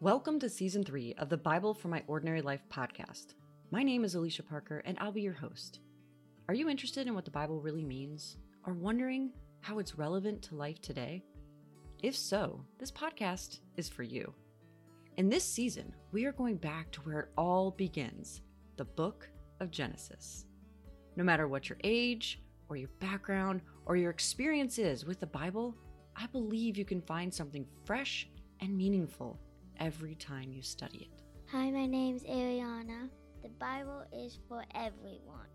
Welcome to season three of the Bible for My Ordinary Life podcast. My name is Alicia Parker, and I'll be your host. Are you interested in what the Bible really means, or wondering how it's relevant to life today? If so, this podcast is for you. In this season, we are going back to where it all begins the book of Genesis. No matter what your age, or your background, or your experience is with the Bible, I believe you can find something fresh and meaningful every time you study it. Hi, my name's Ariana. The Bible is for everyone.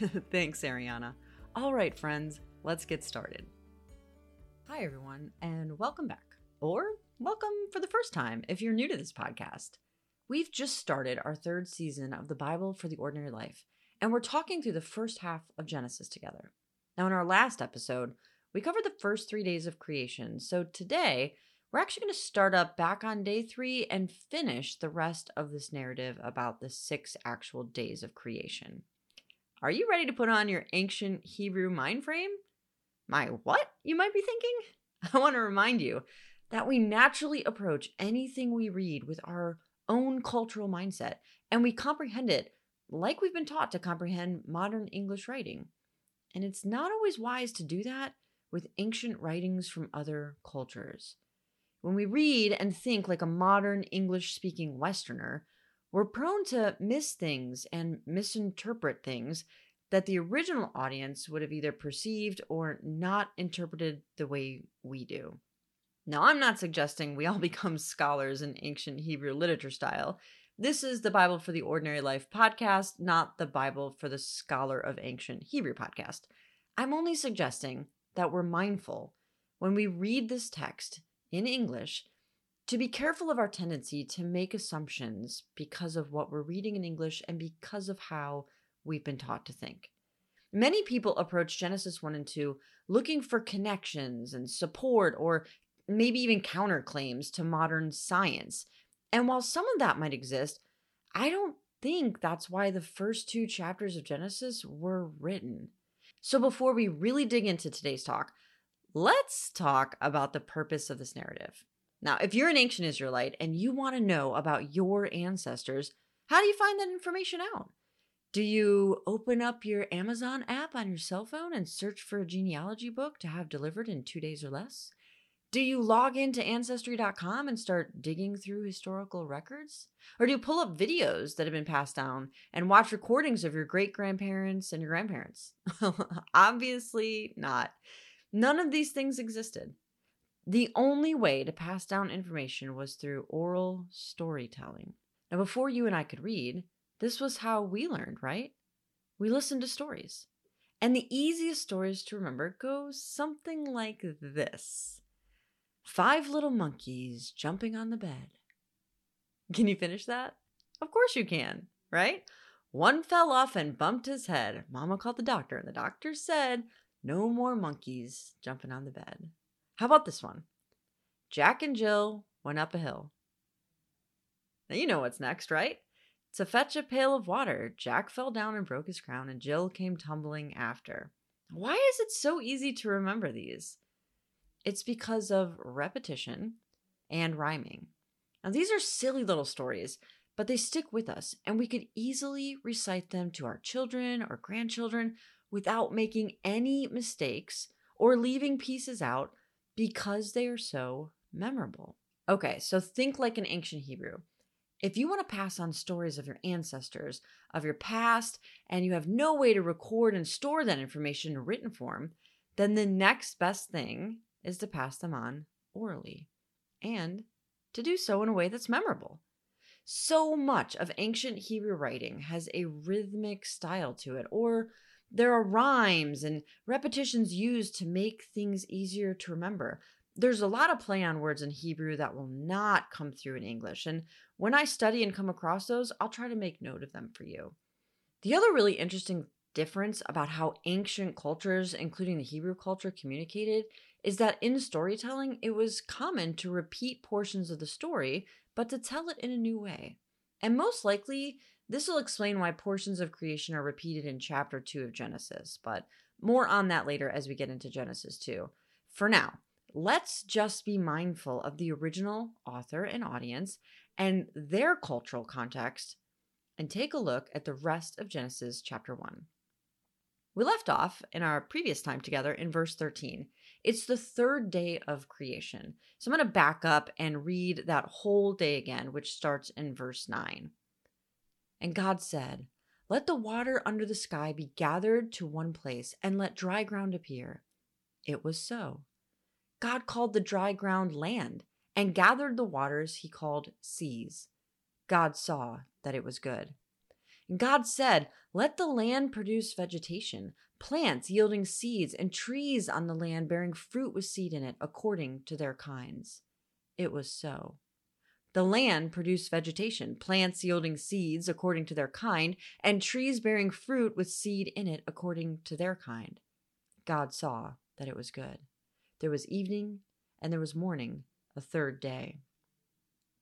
Thanks, Ariana. All right, friends, let's get started. Hi, everyone, and welcome back. Or welcome for the first time if you're new to this podcast. We've just started our third season of the Bible for the Ordinary Life, and we're talking through the first half of Genesis together. Now, in our last episode, we covered the first three days of creation, so today we're actually going to start up back on day three and finish the rest of this narrative about the six actual days of creation. Are you ready to put on your ancient Hebrew mind frame? My what, you might be thinking? I want to remind you that we naturally approach anything we read with our own cultural mindset and we comprehend it like we've been taught to comprehend modern English writing. And it's not always wise to do that with ancient writings from other cultures. When we read and think like a modern English speaking Westerner, we're prone to miss things and misinterpret things that the original audience would have either perceived or not interpreted the way we do. Now, I'm not suggesting we all become scholars in ancient Hebrew literature style. This is the Bible for the Ordinary Life podcast, not the Bible for the Scholar of Ancient Hebrew podcast. I'm only suggesting that we're mindful when we read this text in English to be careful of our tendency to make assumptions because of what we're reading in English and because of how we've been taught to think. Many people approach Genesis 1 and 2 looking for connections and support or maybe even counterclaims to modern science. And while some of that might exist, I don't think that's why the first two chapters of Genesis were written. So before we really dig into today's talk, let's talk about the purpose of this narrative. Now, if you're an ancient Israelite and you want to know about your ancestors, how do you find that information out? Do you open up your Amazon app on your cell phone and search for a genealogy book to have delivered in two days or less? Do you log into Ancestry.com and start digging through historical records? Or do you pull up videos that have been passed down and watch recordings of your great grandparents and your grandparents? Obviously not. None of these things existed. The only way to pass down information was through oral storytelling. Now, before you and I could read, this was how we learned, right? We listened to stories. And the easiest stories to remember go something like this Five little monkeys jumping on the bed. Can you finish that? Of course you can, right? One fell off and bumped his head. Mama called the doctor, and the doctor said, no more monkeys jumping on the bed. How about this one? Jack and Jill went up a hill. Now you know what's next, right? To fetch a pail of water, Jack fell down and broke his crown, and Jill came tumbling after. Why is it so easy to remember these? It's because of repetition and rhyming. Now, these are silly little stories, but they stick with us, and we could easily recite them to our children or grandchildren without making any mistakes or leaving pieces out because they are so memorable. Okay, so think like an ancient Hebrew. If you want to pass on stories of your ancestors, of your past, and you have no way to record and store that information in written form, then the next best thing is to pass them on orally and to do so in a way that's memorable. So much of ancient Hebrew writing has a rhythmic style to it, or there are rhymes and repetitions used to make things easier to remember. There's a lot of play on words in Hebrew that will not come through in English. And when I study and come across those, I'll try to make note of them for you. The other really interesting difference about how ancient cultures, including the Hebrew culture, communicated is that in storytelling, it was common to repeat portions of the story, but to tell it in a new way. And most likely, this will explain why portions of creation are repeated in chapter 2 of Genesis, but more on that later as we get into Genesis 2. For now, let's just be mindful of the original author and audience and their cultural context and take a look at the rest of Genesis chapter 1. We left off in our previous time together in verse 13. It's the third day of creation. So I'm going to back up and read that whole day again, which starts in verse 9. And God said, Let the water under the sky be gathered to one place, and let dry ground appear. It was so. God called the dry ground land, and gathered the waters he called seas. God saw that it was good. And God said, Let the land produce vegetation, plants yielding seeds, and trees on the land bearing fruit with seed in it, according to their kinds. It was so. The land produced vegetation, plants yielding seeds according to their kind, and trees bearing fruit with seed in it according to their kind. God saw that it was good. There was evening and there was morning, a third day.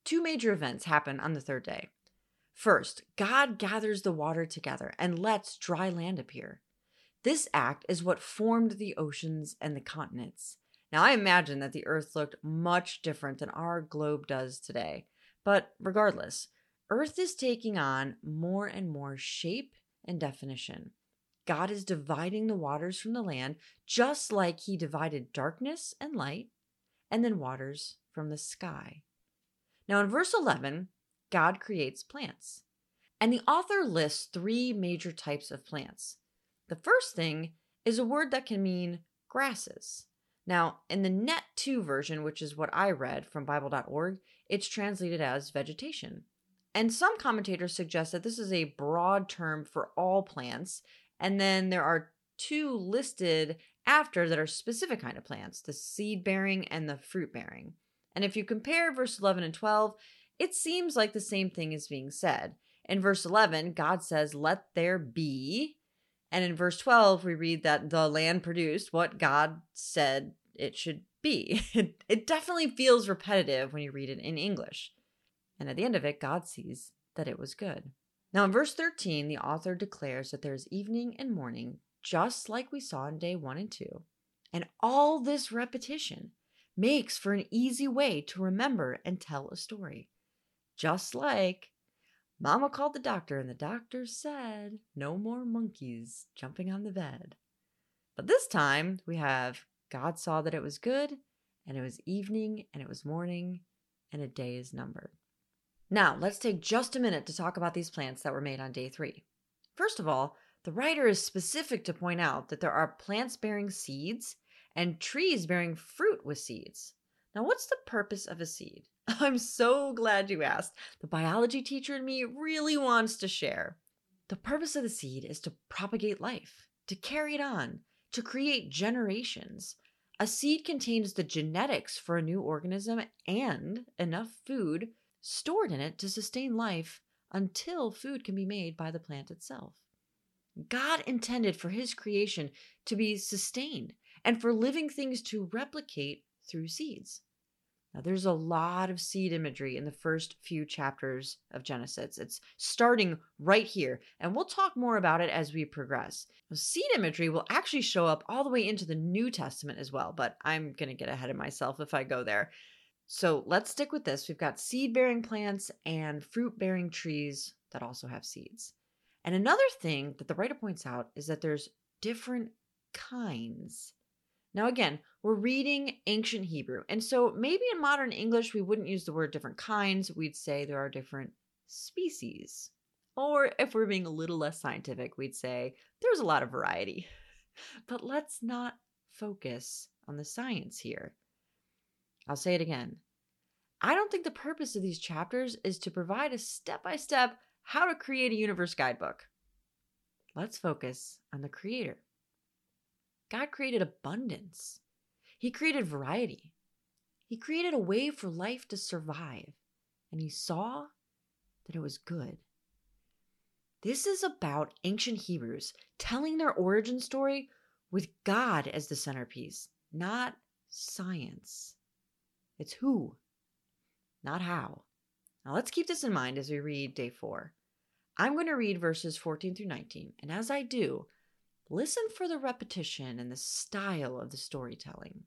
Two major events happen on the third day. First, God gathers the water together and lets dry land appear. This act is what formed the oceans and the continents. Now, I imagine that the Earth looked much different than our globe does today. But regardless, Earth is taking on more and more shape and definition. God is dividing the waters from the land, just like He divided darkness and light, and then waters from the sky. Now, in verse 11, God creates plants. And the author lists three major types of plants. The first thing is a word that can mean grasses. Now, in the Net 2 version, which is what I read from Bible.org, it's translated as vegetation. And some commentators suggest that this is a broad term for all plants, and then there are two listed after that are specific kind of plants, the seed bearing and the fruit bearing. And if you compare verse 11 and 12, it seems like the same thing is being said. In verse 11, God says, Let there be. And in verse 12, we read that the land produced what God said it should be. It, it definitely feels repetitive when you read it in English. And at the end of it, God sees that it was good. Now, in verse 13, the author declares that there is evening and morning, just like we saw in day one and two. And all this repetition makes for an easy way to remember and tell a story. Just like Mama called the doctor, and the doctor said, No more monkeys jumping on the bed. But this time we have God saw that it was good, and it was evening, and it was morning, and a day is numbered. Now, let's take just a minute to talk about these plants that were made on day three. First of all, the writer is specific to point out that there are plants bearing seeds and trees bearing fruit with seeds. Now, what's the purpose of a seed? I'm so glad you asked. The biology teacher in me really wants to share. The purpose of the seed is to propagate life, to carry it on, to create generations. A seed contains the genetics for a new organism and enough food stored in it to sustain life until food can be made by the plant itself. God intended for his creation to be sustained and for living things to replicate through seeds. Now, there's a lot of seed imagery in the first few chapters of Genesis. It's starting right here, and we'll talk more about it as we progress. Now, Seed imagery will actually show up all the way into the New Testament as well, but I'm going to get ahead of myself if I go there. So let's stick with this. We've got seed bearing plants and fruit bearing trees that also have seeds. And another thing that the writer points out is that there's different kinds now, again, we're reading ancient Hebrew. And so maybe in modern English, we wouldn't use the word different kinds. We'd say there are different species. Or if we're being a little less scientific, we'd say there's a lot of variety. But let's not focus on the science here. I'll say it again. I don't think the purpose of these chapters is to provide a step by step how to create a universe guidebook. Let's focus on the creator. God created abundance. He created variety. He created a way for life to survive, and he saw that it was good. This is about ancient Hebrews telling their origin story with God as the centerpiece, not science. It's who, not how. Now let's keep this in mind as we read day four. I'm going to read verses 14 through 19, and as I do, Listen for the repetition and the style of the storytelling.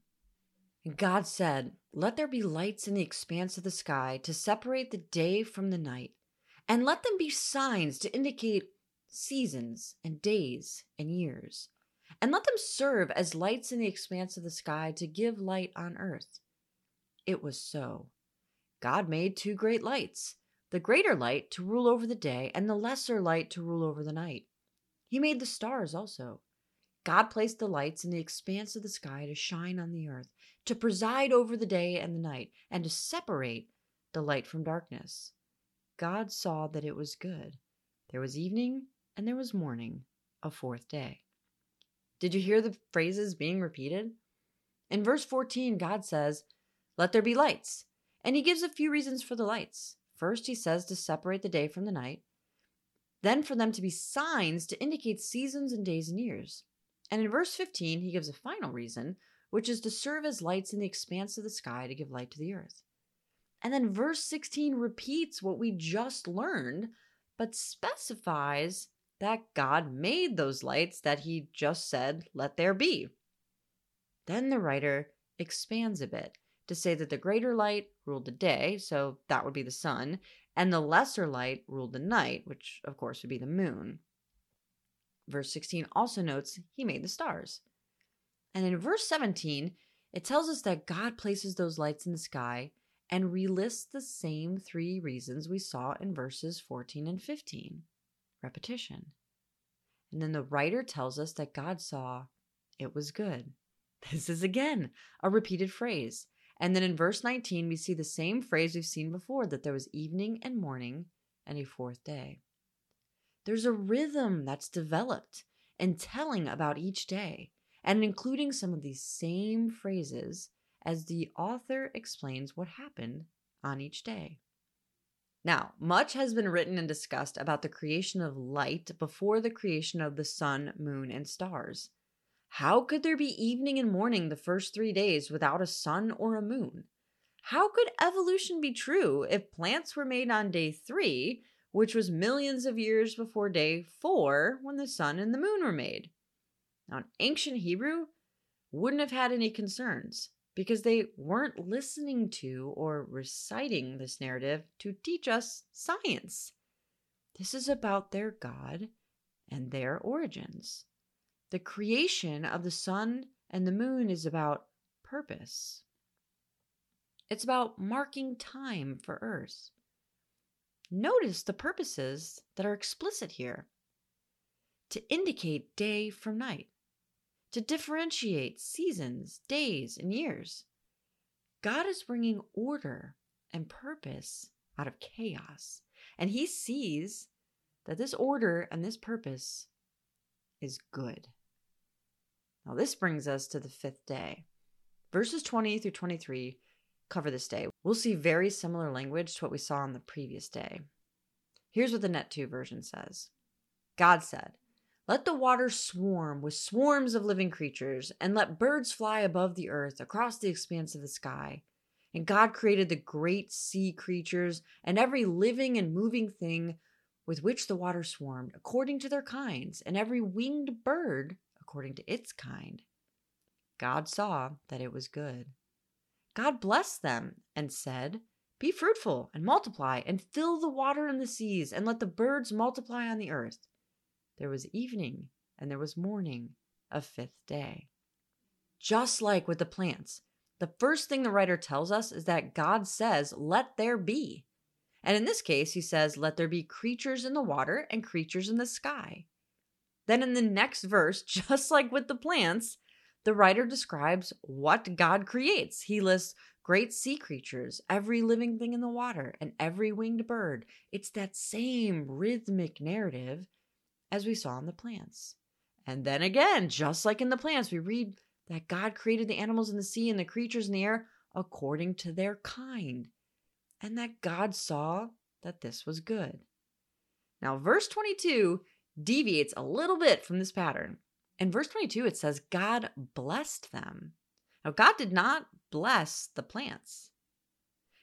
God said, Let there be lights in the expanse of the sky to separate the day from the night, and let them be signs to indicate seasons and days and years, and let them serve as lights in the expanse of the sky to give light on earth. It was so. God made two great lights the greater light to rule over the day, and the lesser light to rule over the night. He made the stars also. God placed the lights in the expanse of the sky to shine on the earth, to preside over the day and the night, and to separate the light from darkness. God saw that it was good. There was evening and there was morning, a fourth day. Did you hear the phrases being repeated? In verse 14, God says, Let there be lights. And he gives a few reasons for the lights. First, he says to separate the day from the night, then for them to be signs to indicate seasons and days and years. And in verse 15, he gives a final reason, which is to serve as lights in the expanse of the sky to give light to the earth. And then verse 16 repeats what we just learned, but specifies that God made those lights that he just said, let there be. Then the writer expands a bit to say that the greater light ruled the day, so that would be the sun, and the lesser light ruled the night, which of course would be the moon. Verse 16 also notes he made the stars. And in verse 17, it tells us that God places those lights in the sky and relists the same three reasons we saw in verses 14 and 15 repetition. And then the writer tells us that God saw it was good. This is again a repeated phrase. And then in verse 19, we see the same phrase we've seen before that there was evening and morning and a fourth day. There's a rhythm that's developed in telling about each day and including some of these same phrases as the author explains what happened on each day. Now, much has been written and discussed about the creation of light before the creation of the sun, moon, and stars. How could there be evening and morning the first three days without a sun or a moon? How could evolution be true if plants were made on day three, which was millions of years before day four when the sun and the moon were made? Now, in ancient Hebrew, wouldn't have had any concerns because they weren't listening to or reciting this narrative to teach us science. This is about their God and their origins. The creation of the sun and the moon is about purpose. It's about marking time for Earth. Notice the purposes that are explicit here to indicate day from night, to differentiate seasons, days, and years. God is bringing order and purpose out of chaos, and He sees that this order and this purpose is good. Now, this brings us to the fifth day. Verses 20 through 23 cover this day. We'll see very similar language to what we saw on the previous day. Here's what the Net 2 version says God said, Let the waters swarm with swarms of living creatures, and let birds fly above the earth across the expanse of the sky. And God created the great sea creatures and every living and moving thing with which the water swarmed, according to their kinds, and every winged bird according to its kind. God saw that it was good. God blessed them and said, Be fruitful and multiply and fill the water in the seas and let the birds multiply on the earth. There was evening and there was morning, a fifth day. Just like with the plants, the first thing the writer tells us is that God says, Let there be. And in this case, he says, Let there be creatures in the water and creatures in the sky. Then in the next verse, just like with the plants, the writer describes what God creates. He lists great sea creatures, every living thing in the water, and every winged bird. It's that same rhythmic narrative as we saw in the plants. And then again, just like in the plants, we read that God created the animals in the sea and the creatures in the air according to their kind, and that God saw that this was good. Now, verse 22 deviates a little bit from this pattern. In verse 22, it says, God blessed them. Now, God did not bless the plants,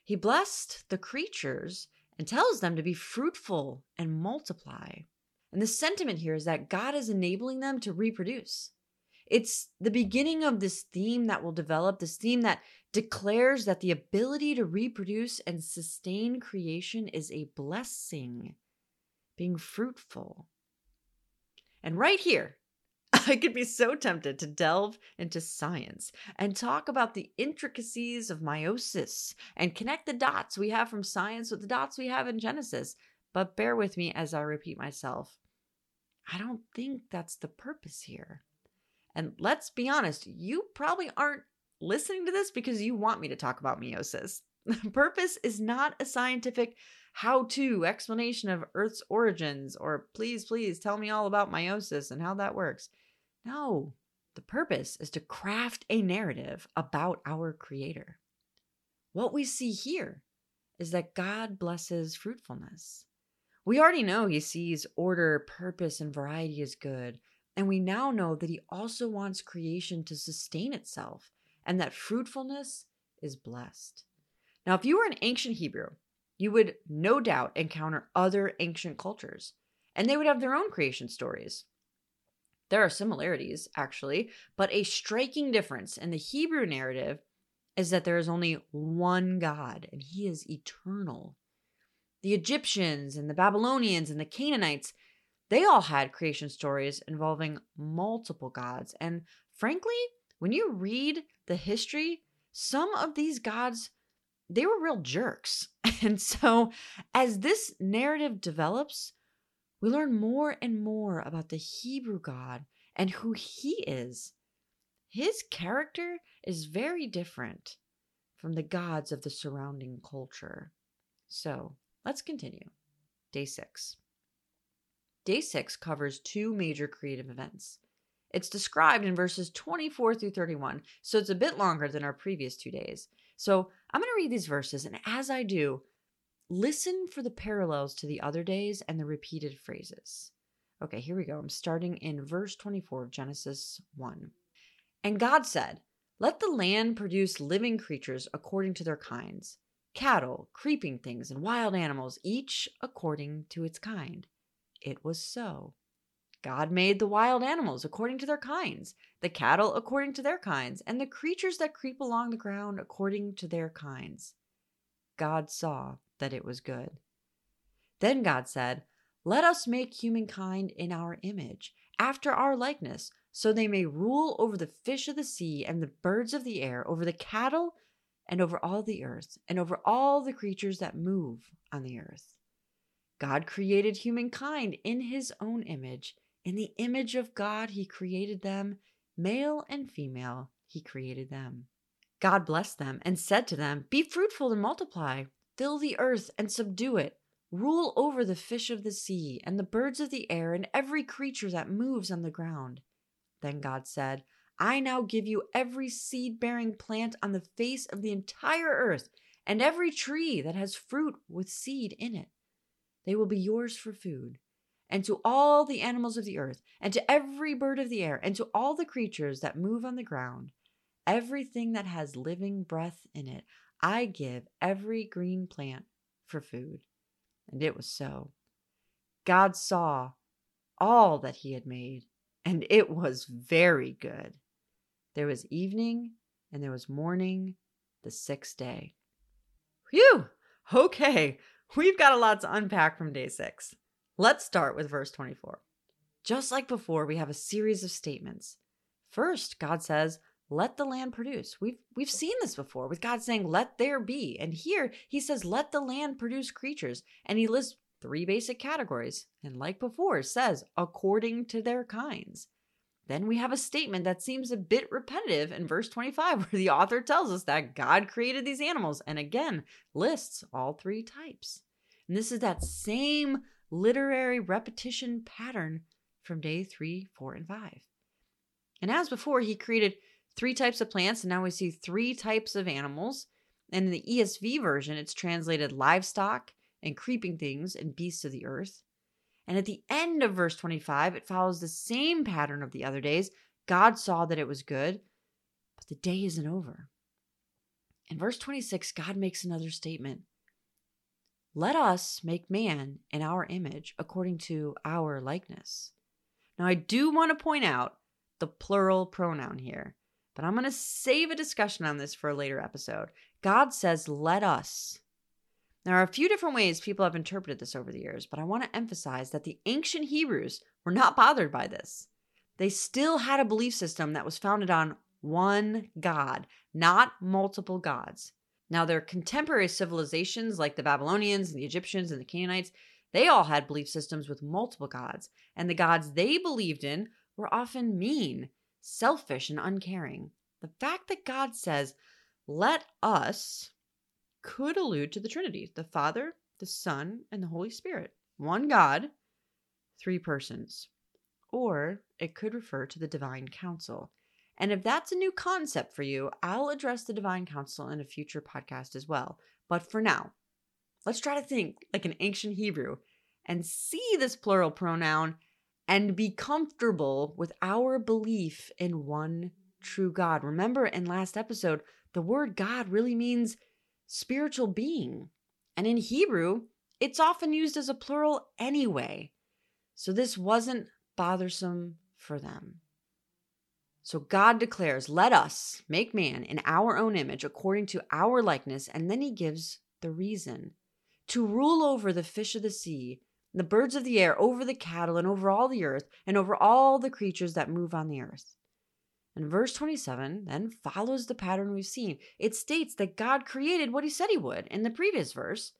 He blessed the creatures and tells them to be fruitful and multiply. And the sentiment here is that God is enabling them to reproduce. It's the beginning of this theme that will develop, this theme that declares that the ability to reproduce and sustain creation is a blessing, being fruitful. And right here, I could be so tempted to delve into science and talk about the intricacies of meiosis and connect the dots we have from science with the dots we have in Genesis. But bear with me as I repeat myself. I don't think that's the purpose here. And let's be honest, you probably aren't listening to this because you want me to talk about meiosis. Purpose is not a scientific how to explanation of Earth's origins or please, please tell me all about meiosis and how that works. No, the purpose is to craft a narrative about our Creator. What we see here is that God blesses fruitfulness. We already know He sees order, purpose, and variety as good, and we now know that He also wants creation to sustain itself and that fruitfulness is blessed. Now, if you were an ancient Hebrew, you would no doubt encounter other ancient cultures, and they would have their own creation stories. There are similarities, actually, but a striking difference in the Hebrew narrative is that there is only one God, and He is eternal. The Egyptians and the Babylonians and the Canaanites, they all had creation stories involving multiple gods. And frankly, when you read the history, some of these gods, they were real jerks. And so, as this narrative develops, we learn more and more about the Hebrew God and who he is. His character is very different from the gods of the surrounding culture. So let's continue. Day six. Day six covers two major creative events. It's described in verses 24 through 31, so it's a bit longer than our previous two days. So I'm going to read these verses, and as I do, Listen for the parallels to the other days and the repeated phrases. Okay, here we go. I'm starting in verse 24 of Genesis 1. And God said, Let the land produce living creatures according to their kinds cattle, creeping things, and wild animals, each according to its kind. It was so. God made the wild animals according to their kinds, the cattle according to their kinds, and the creatures that creep along the ground according to their kinds. God saw that it was good. Then God said, Let us make humankind in our image, after our likeness, so they may rule over the fish of the sea and the birds of the air, over the cattle and over all the earth, and over all the creatures that move on the earth. God created humankind in his own image. In the image of God, he created them, male and female, he created them. God blessed them and said to them, Be fruitful and multiply, Fill the earth and subdue it. Rule over the fish of the sea and the birds of the air and every creature that moves on the ground. Then God said, I now give you every seed bearing plant on the face of the entire earth and every tree that has fruit with seed in it. They will be yours for food. And to all the animals of the earth, and to every bird of the air, and to all the creatures that move on the ground, everything that has living breath in it, I give every green plant for food. And it was so. God saw all that he had made, and it was very good. There was evening and there was morning the sixth day. Phew! Okay, we've got a lot to unpack from day six. Let's start with verse 24. Just like before, we have a series of statements. First, God says, let the land produce. We've we've seen this before with God saying, "Let there be," and here He says, "Let the land produce creatures," and He lists three basic categories, and like before, says according to their kinds. Then we have a statement that seems a bit repetitive in verse 25, where the author tells us that God created these animals and again lists all three types. And this is that same literary repetition pattern from day three, four, and five. And as before, he created three types of plants, and now we see three types of animals. And in the ESV version, it's translated livestock and creeping things and beasts of the earth. And at the end of verse 25, it follows the same pattern of the other days. God saw that it was good, but the day isn't over. In verse 26, God makes another statement Let us make man in our image according to our likeness. Now, I do want to point out the plural pronoun here, but I'm going to save a discussion on this for a later episode. God says, let us. There are a few different ways people have interpreted this over the years, but I want to emphasize that the ancient Hebrews were not bothered by this. They still had a belief system that was founded on one God, not multiple gods. Now, their contemporary civilizations, like the Babylonians, and the Egyptians, and the Canaanites, they all had belief systems with multiple gods, and the gods they believed in were often mean, selfish, and uncaring. The fact that God says, let us, could allude to the Trinity the Father, the Son, and the Holy Spirit. One God, three persons. Or it could refer to the divine council. And if that's a new concept for you, I'll address the divine council in a future podcast as well. But for now, let's try to think like an ancient Hebrew and see this plural pronoun and be comfortable with our belief in one true God. Remember in last episode, the word God really means spiritual being. And in Hebrew, it's often used as a plural anyway. So this wasn't bothersome for them. So God declares, Let us make man in our own image according to our likeness. And then he gives the reason to rule over the fish of the sea the birds of the air, over the cattle, and over all the earth, and over all the creatures that move on the earth. And verse 27 then follows the pattern we've seen. It states that God created what he said he would in the previous verse.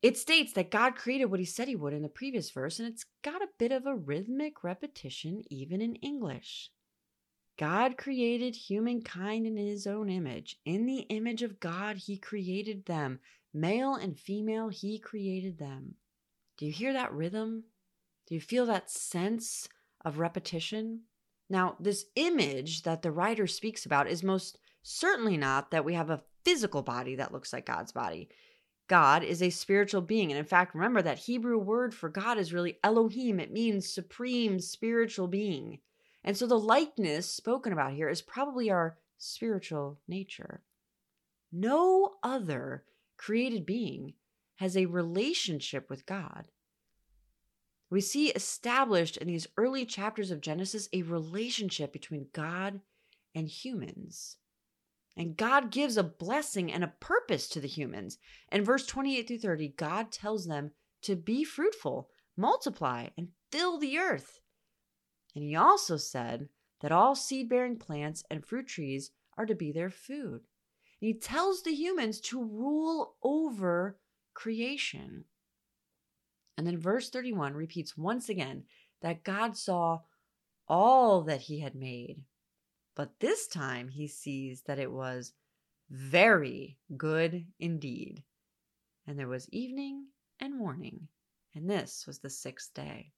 It states that God created what he said he would in the previous verse, and it's got a bit of a rhythmic repetition even in English. God created humankind in his own image. In the image of God, he created them. Male and female, he created them. Do you hear that rhythm? Do you feel that sense of repetition? Now, this image that the writer speaks about is most certainly not that we have a physical body that looks like God's body. God is a spiritual being. And in fact, remember that Hebrew word for God is really Elohim. It means supreme spiritual being. And so the likeness spoken about here is probably our spiritual nature. No other created being has a relationship with God. We see established in these early chapters of Genesis a relationship between God and humans. And God gives a blessing and a purpose to the humans. In verse 28 through 30, God tells them to be fruitful, multiply, and fill the earth. And he also said that all seed bearing plants and fruit trees are to be their food. And he tells the humans to rule over creation. And then verse 31 repeats once again that God saw all that he had made. But this time he sees that it was very good indeed. And there was evening and morning, and this was the sixth day.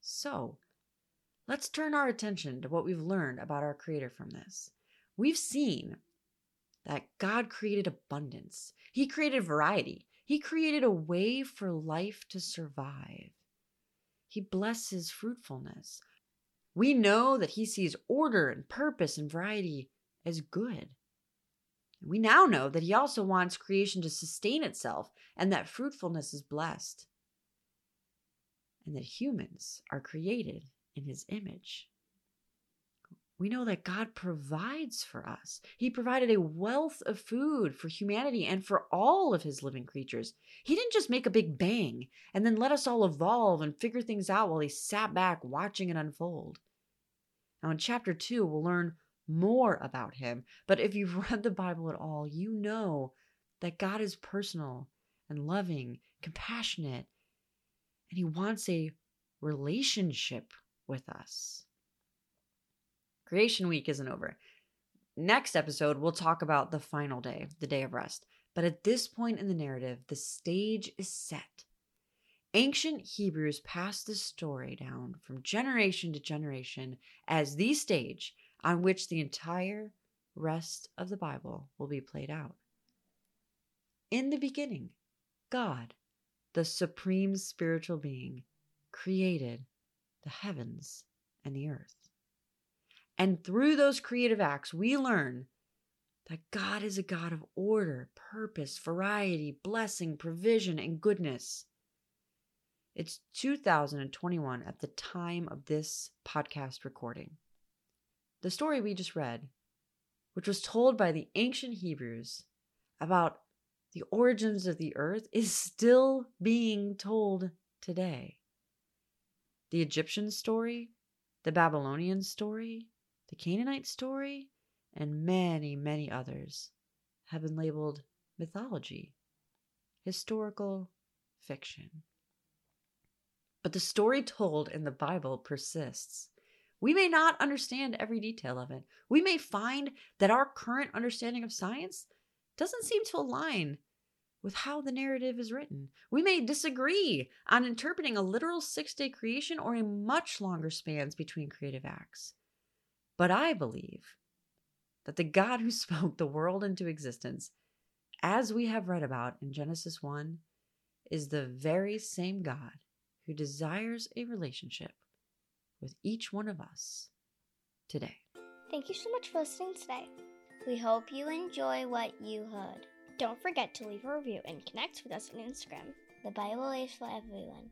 So, let's turn our attention to what we've learned about our Creator from this. We've seen that God created abundance, He created variety, he created a way for life to survive. He blesses fruitfulness. We know that he sees order and purpose and variety as good. We now know that he also wants creation to sustain itself and that fruitfulness is blessed. And that humans are created in his image we know that God provides for us. He provided a wealth of food for humanity and for all of his living creatures. He didn't just make a big bang and then let us all evolve and figure things out while he sat back watching it unfold. Now, in chapter two, we'll learn more about him. But if you've read the Bible at all, you know that God is personal and loving, compassionate, and he wants a relationship with us. Creation week isn't over. Next episode, we'll talk about the final day, the day of rest. But at this point in the narrative, the stage is set. Ancient Hebrews passed the story down from generation to generation as the stage on which the entire rest of the Bible will be played out. In the beginning, God, the supreme spiritual being, created the heavens and the earth. And through those creative acts, we learn that God is a God of order, purpose, variety, blessing, provision, and goodness. It's 2021 at the time of this podcast recording. the story we just read, which was told by the ancient Hebrews about the origins of the earth, is still being told today. The Egyptian story, the Babylonian story, the Canaanite story, and many, many others have been labeled mythology, historical fiction. But the story told in the Bible persists. We may not understand every detail of it. We may find that our current understanding of science doesn't seem to align with how the narrative is written. We may disagree on interpreting a literal six day creation or a much longer spans between creative acts. But I believe that the God who spoke the world into existence, as we have read about in Genesis 1, is the very same God who desires a relationship with each one of us today. Thank you so much for listening today. We hope you enjoy what you heard. Don't forget to leave a review and connect with us on Instagram. The Bible is for everyone.